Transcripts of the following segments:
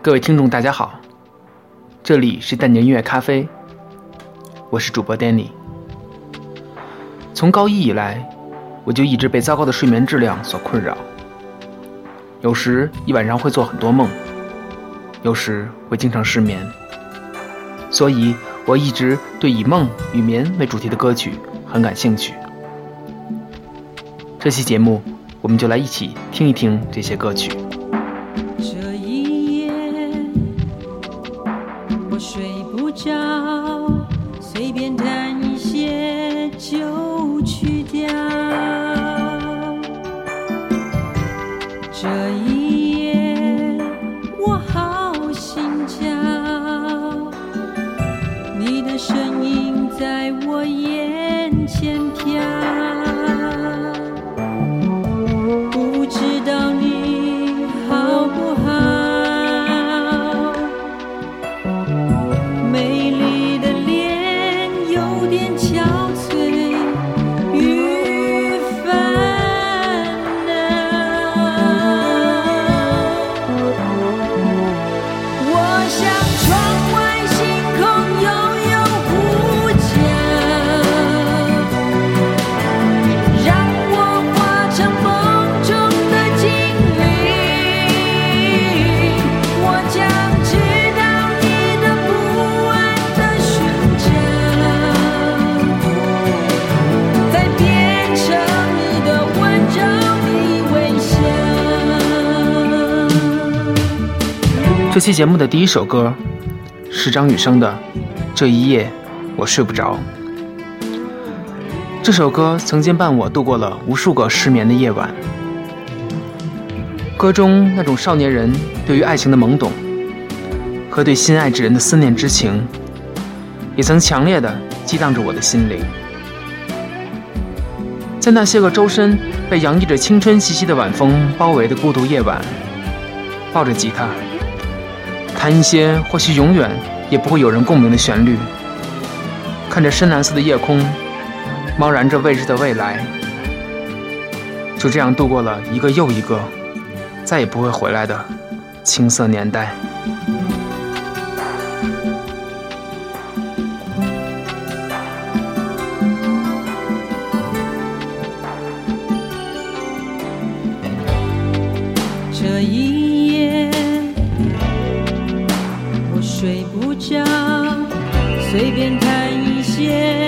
各位听众，大家好，这里是淡年音乐咖啡，我是主播 Danny。从高一以来，我就一直被糟糕的睡眠质量所困扰，有时一晚上会做很多梦，有时会经常失眠，所以我一直对以梦与眠为主题的歌曲很感兴趣。这期节目，我们就来一起听一听这些歌曲。千篇。这期节目的第一首歌是张雨生的《这一夜我睡不着》。这首歌曾经伴我度过了无数个失眠的夜晚。歌中那种少年人对于爱情的懵懂和对心爱之人的思念之情，也曾强烈的激荡着我的心灵。在那些个周身被洋溢着青春气息的晚风包围的孤独夜晚，抱着吉他。弹一些或许永远也不会有人共鸣的旋律，看着深蓝色的夜空，茫然着未知的未来，就这样度过了一个又一个，再也不会回来的青涩年代。想随便谈一些。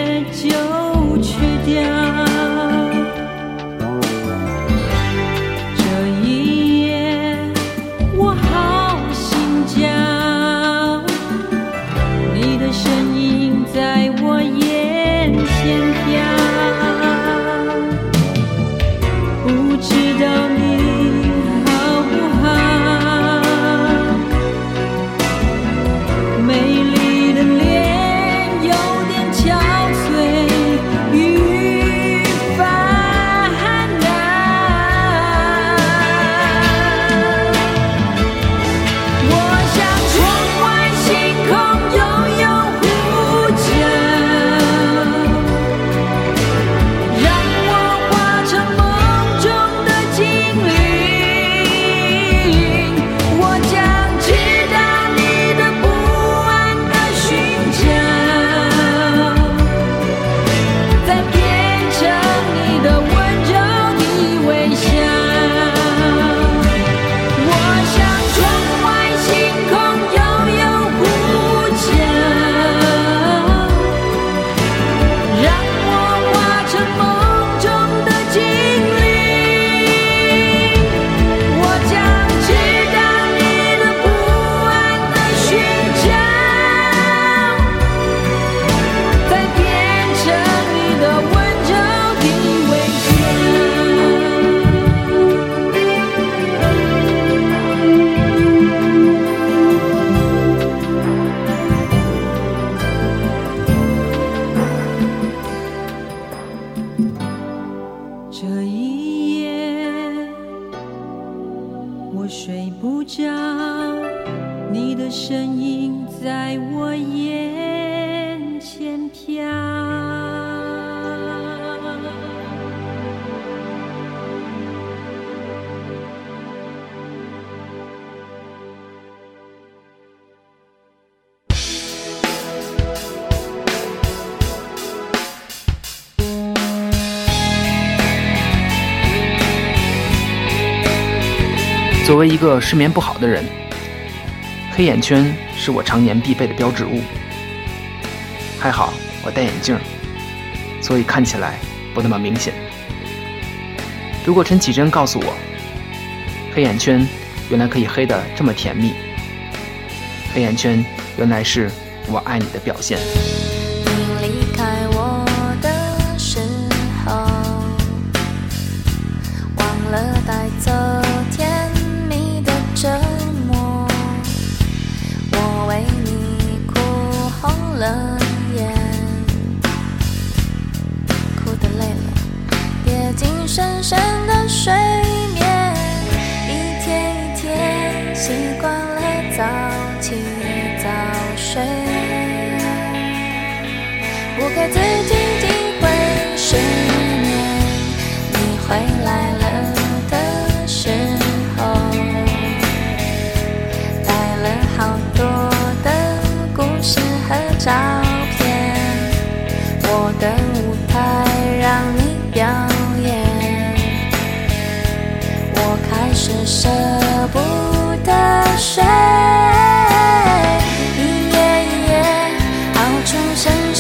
这一夜，我睡不着，你的身影在我眼。作为一个失眠不好的人，黑眼圈是我常年必备的标志物。还好我戴眼镜，所以看起来不那么明显。如果陈绮贞告诉我，黑眼圈原来可以黑的这么甜蜜，黑眼圈原来是我爱你的表现。山的水。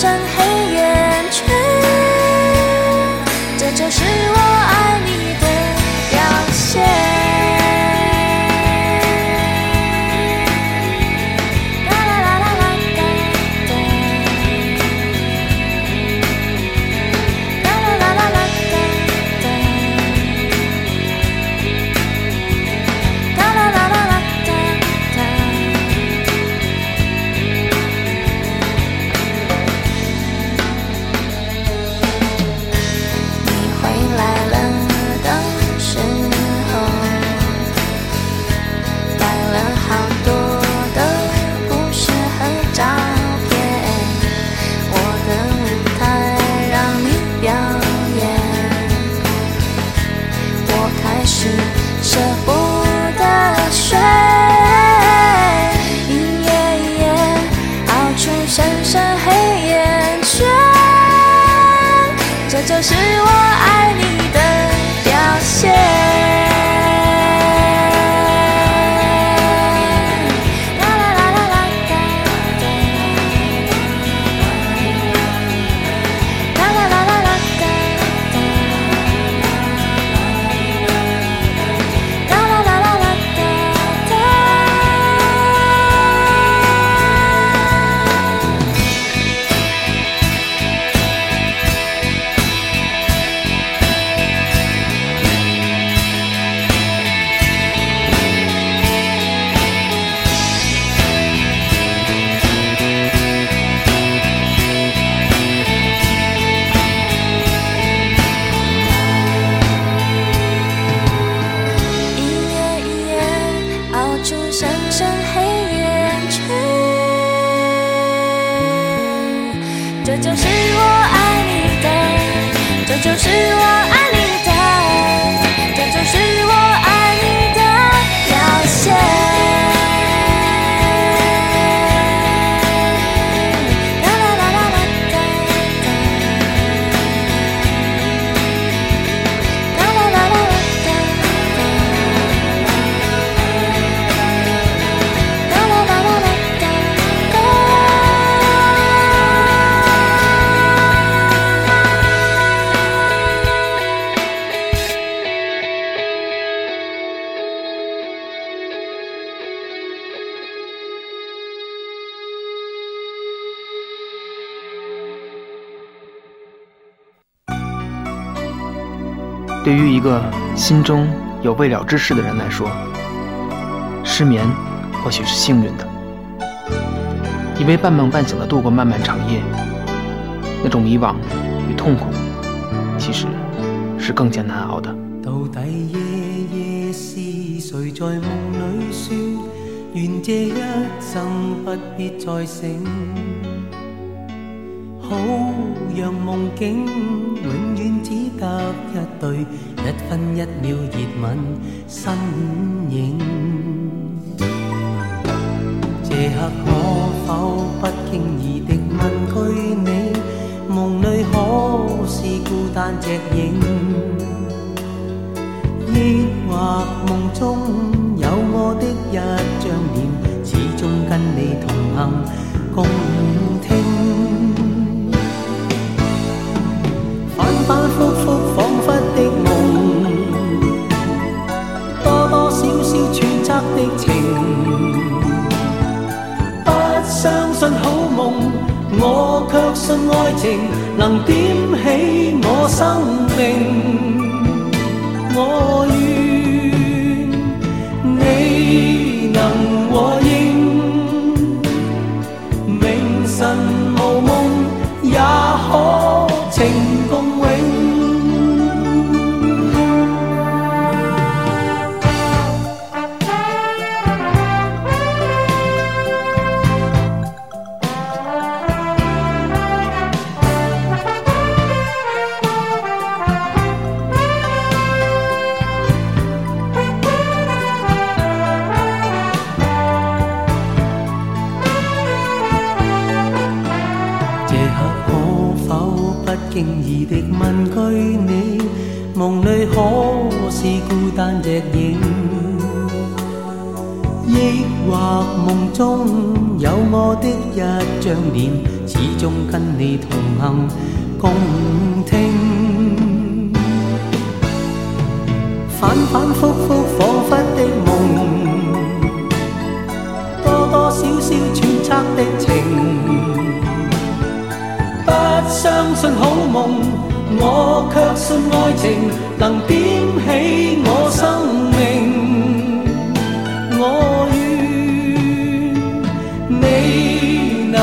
伤黑。是我。出深深黑眼圈，这就是。对于一个心中有未了之事的人来说，失眠或许是幸运的，因为半梦半醒的度过漫漫长夜，那种迷惘与痛苦，其实是更加难熬的。到底夜夜是谁在梦里说，愿这一生不必再醒，好让梦境永。只得一對一分一秒熱吻身影，這刻可否不经意的問句你，夢裏可是孤單隻影？抑或夢中有我的一張臉，始終跟你同行共聽。爱情能点起我生命，我。不经地的问句，你梦里可是孤单一影？抑或梦中有我的一张脸，始终跟你同行共听。反反复复，恍惚的梦，多多少少揣测的情。相信好梦，我却信爱情能点起我生命。我愿你能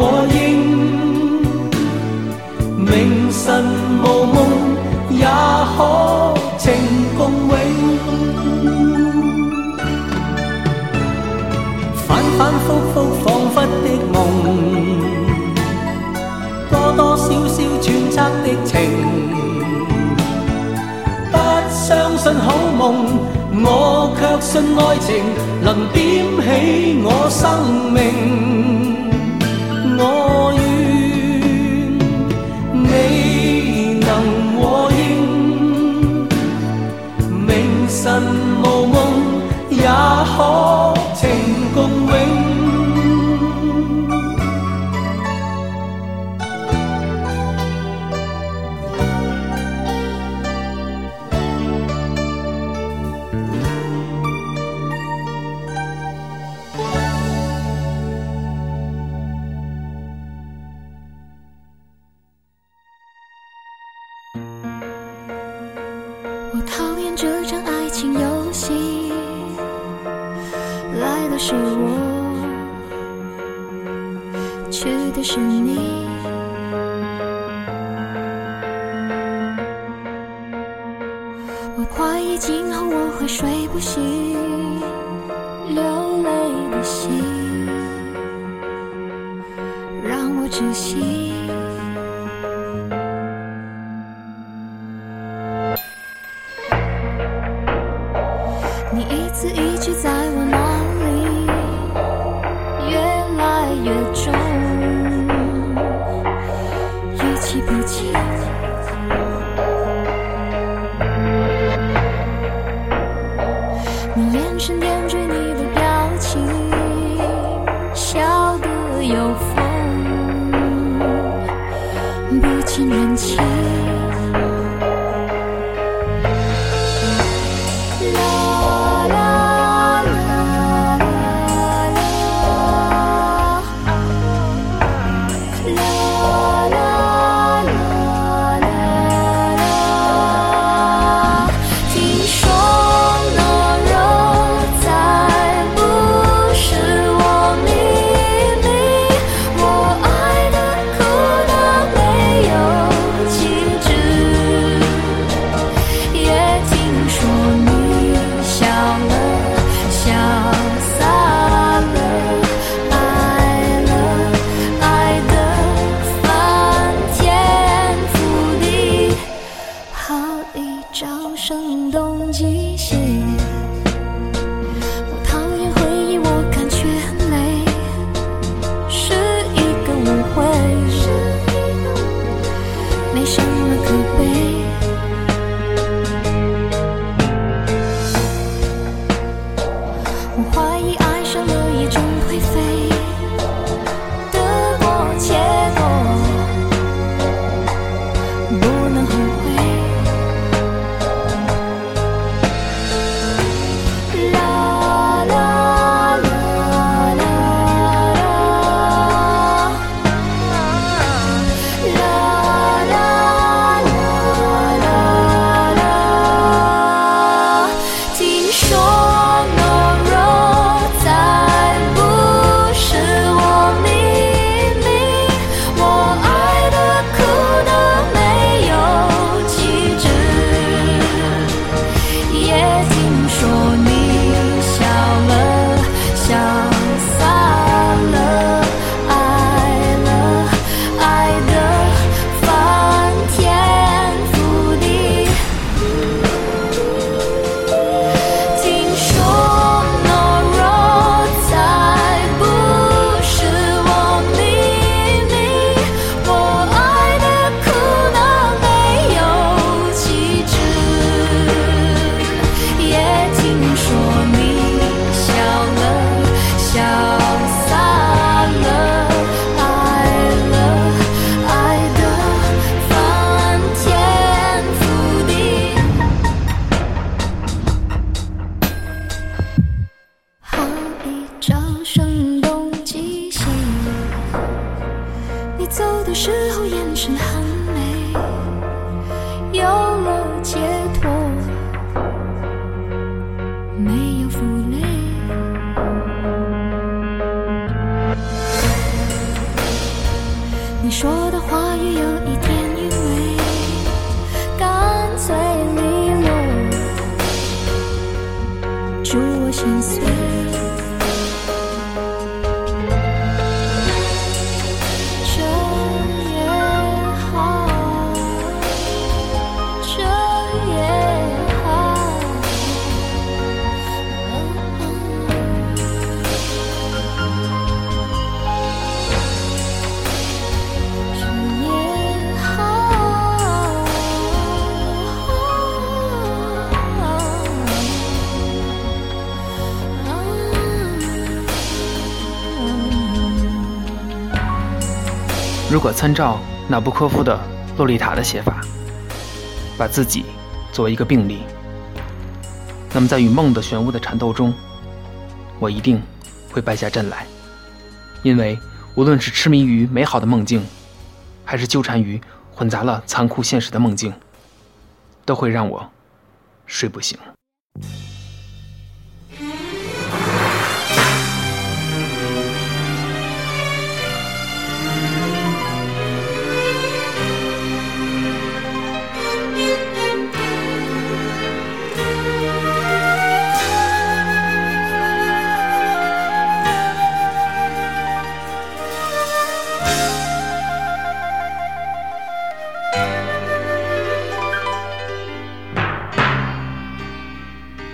和应，明晨无梦也可情共永，反反复复。情，不相信好梦，我却信爱情，能点起我生命。的是我，去的是你。我怀疑今后我会睡不醒。没什么可悲。你说的话语有一点意味，干脆利落，祝我心碎。如果参照纳布科夫的《洛丽塔》的写法，把自己作为一个病例，那么在与梦的漩涡的缠斗中，我一定会败下阵来，因为无论是痴迷于美好的梦境，还是纠缠于混杂了残酷现实的梦境，都会让我睡不醒。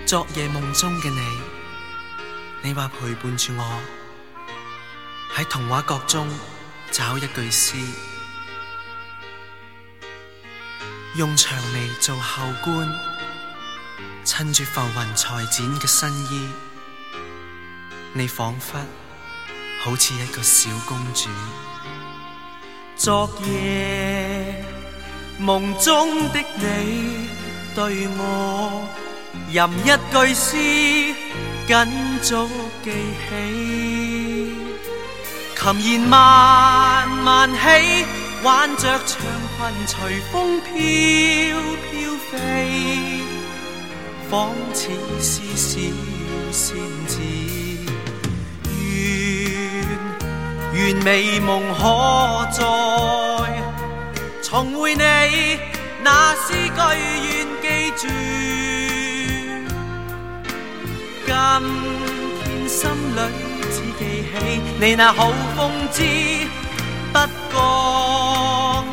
昨夜梦中嘅你，你话陪伴住我，喺童话国中找一句诗，用蔷薇做后冠，衬住浮云裁剪嘅新衣，你仿佛好似一个小公主。昨夜梦中的你对我。吟一句诗，紧早记起。琴弦慢慢起，挽着长裙随风飘飘飞，仿似是小仙子。愿愿美梦可再重会你，那诗句愿记住。今天心里只记起你那好风姿，不觉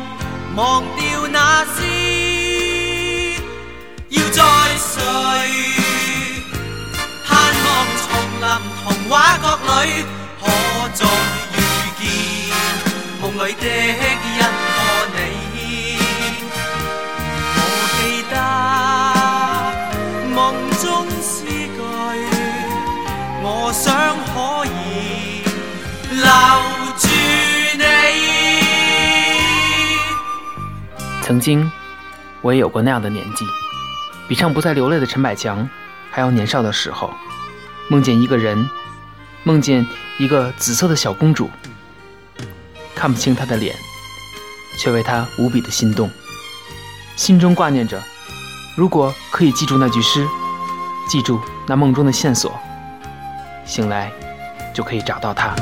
忘掉那事，要再睡，盼望丛林童话国里可再遇见梦里的。曾经，我也有过那样的年纪，比唱不再流泪的陈百强还要年少的时候，梦见一个人，梦见一个紫色的小公主，看不清她的脸，却为她无比的心动，心中挂念着，如果可以记住那句诗，记住那梦中的线索，醒来就可以找到她。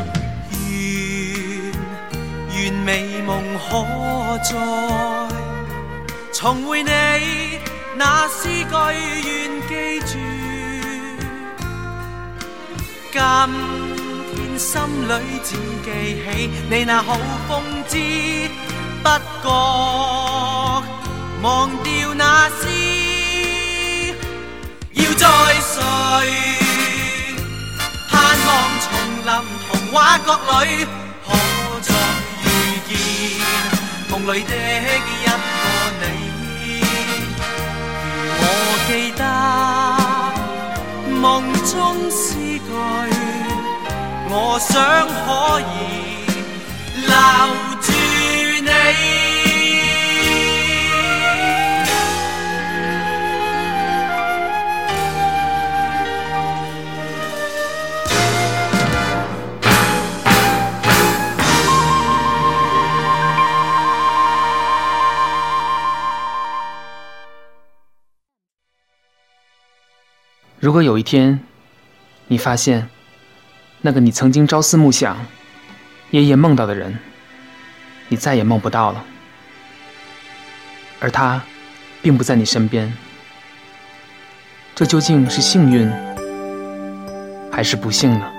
愿愿美梦可再。重回你那诗句，愿记住。今天心里只记起你那好风姿，不觉忘掉那诗，要再睡，盼望丛林童话国里可再遇见梦里的。记得梦中诗句，我想可以留住你。如果有一天，你发现，那个你曾经朝思暮想、夜夜梦到的人，你再也梦不到了，而他，并不在你身边，这究竟是幸运，还是不幸呢？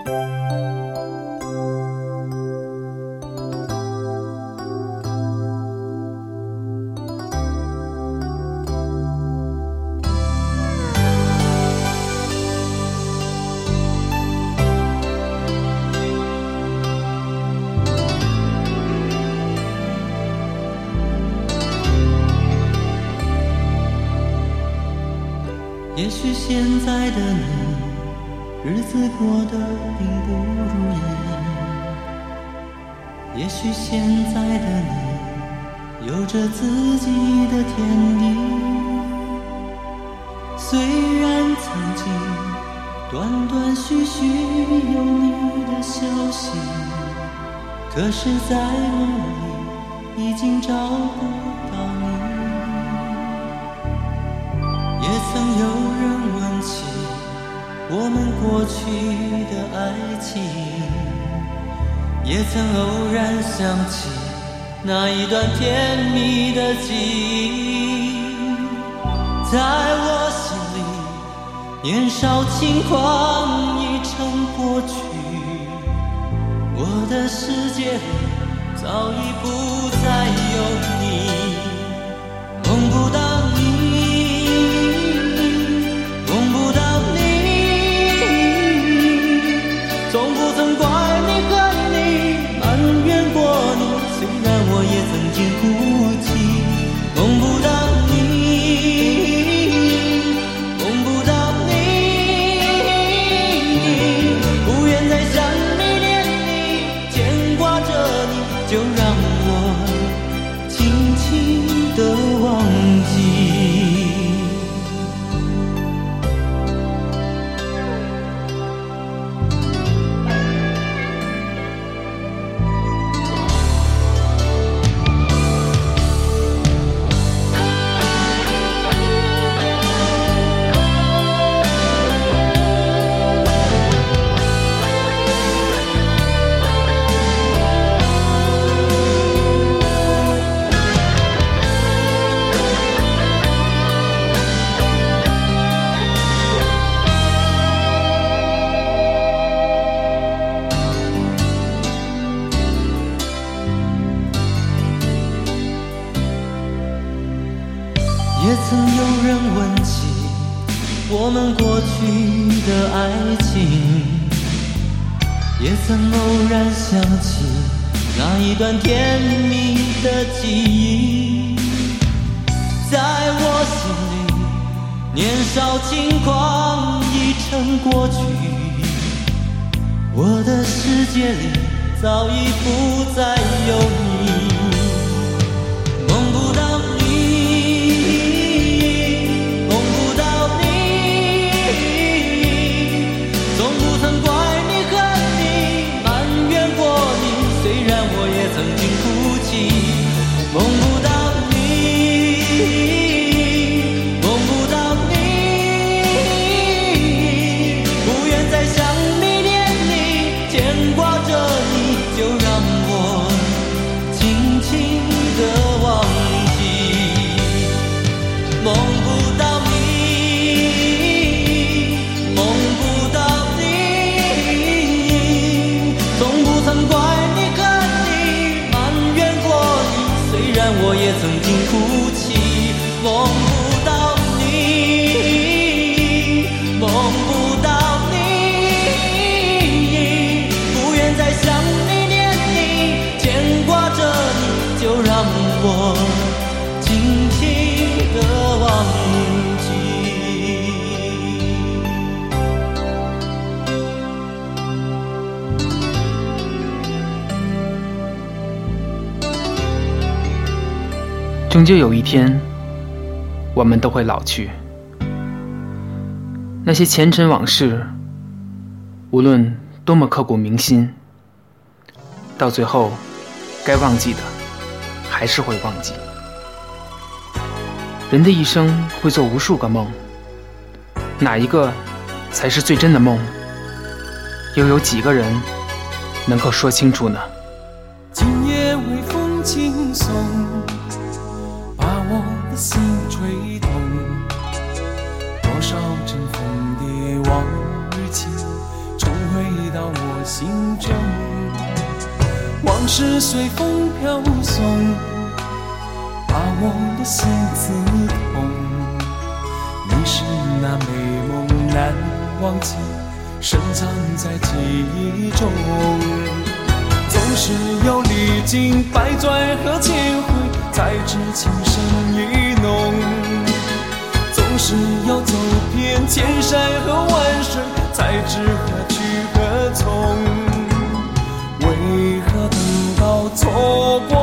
日子过得并不如意，也许现在的你有着自己的天地。虽然曾经断断续续有你的消息，可是在梦里已经找不到你。也曾有人问起我们。过去的爱情，也曾偶然想起那一段甜蜜的记忆，在我心里，年少轻狂已成过去，我的世界里早已不再有你。我们过去的爱情，也曾偶然想起那一段甜蜜的记忆，在我心里，年少轻狂已成过去，我的世界里早已不再有你。终究有一天，我们都会老去。那些前尘往事，无论多么刻骨铭心，到最后，该忘记的还是会忘记。人的一生会做无数个梦，哪一个才是最真的梦？又有几个人能够说清楚呢？今夜微风轻心吹痛，多少尘封的往日情，重回到我心中。往事随风飘送，把我的心刺痛。你是那美梦难忘记，深藏在记忆中。总是要历经百转和千回，才知情深意。千山和万水，才知何去何从。为何等到错过？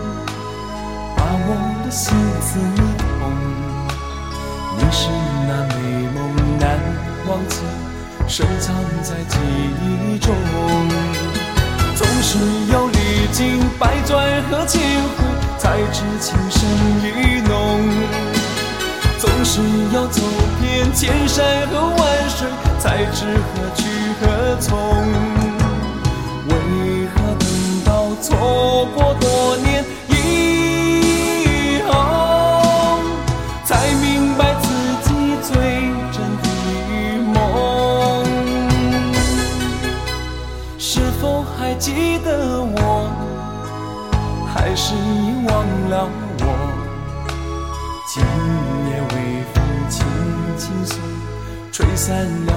心似痛。你是那美梦难忘记，深藏在记忆中。总是要历经百转和千回，才知情深意浓。总是要走遍千山和万水，才知何去何从。为何等到错过？and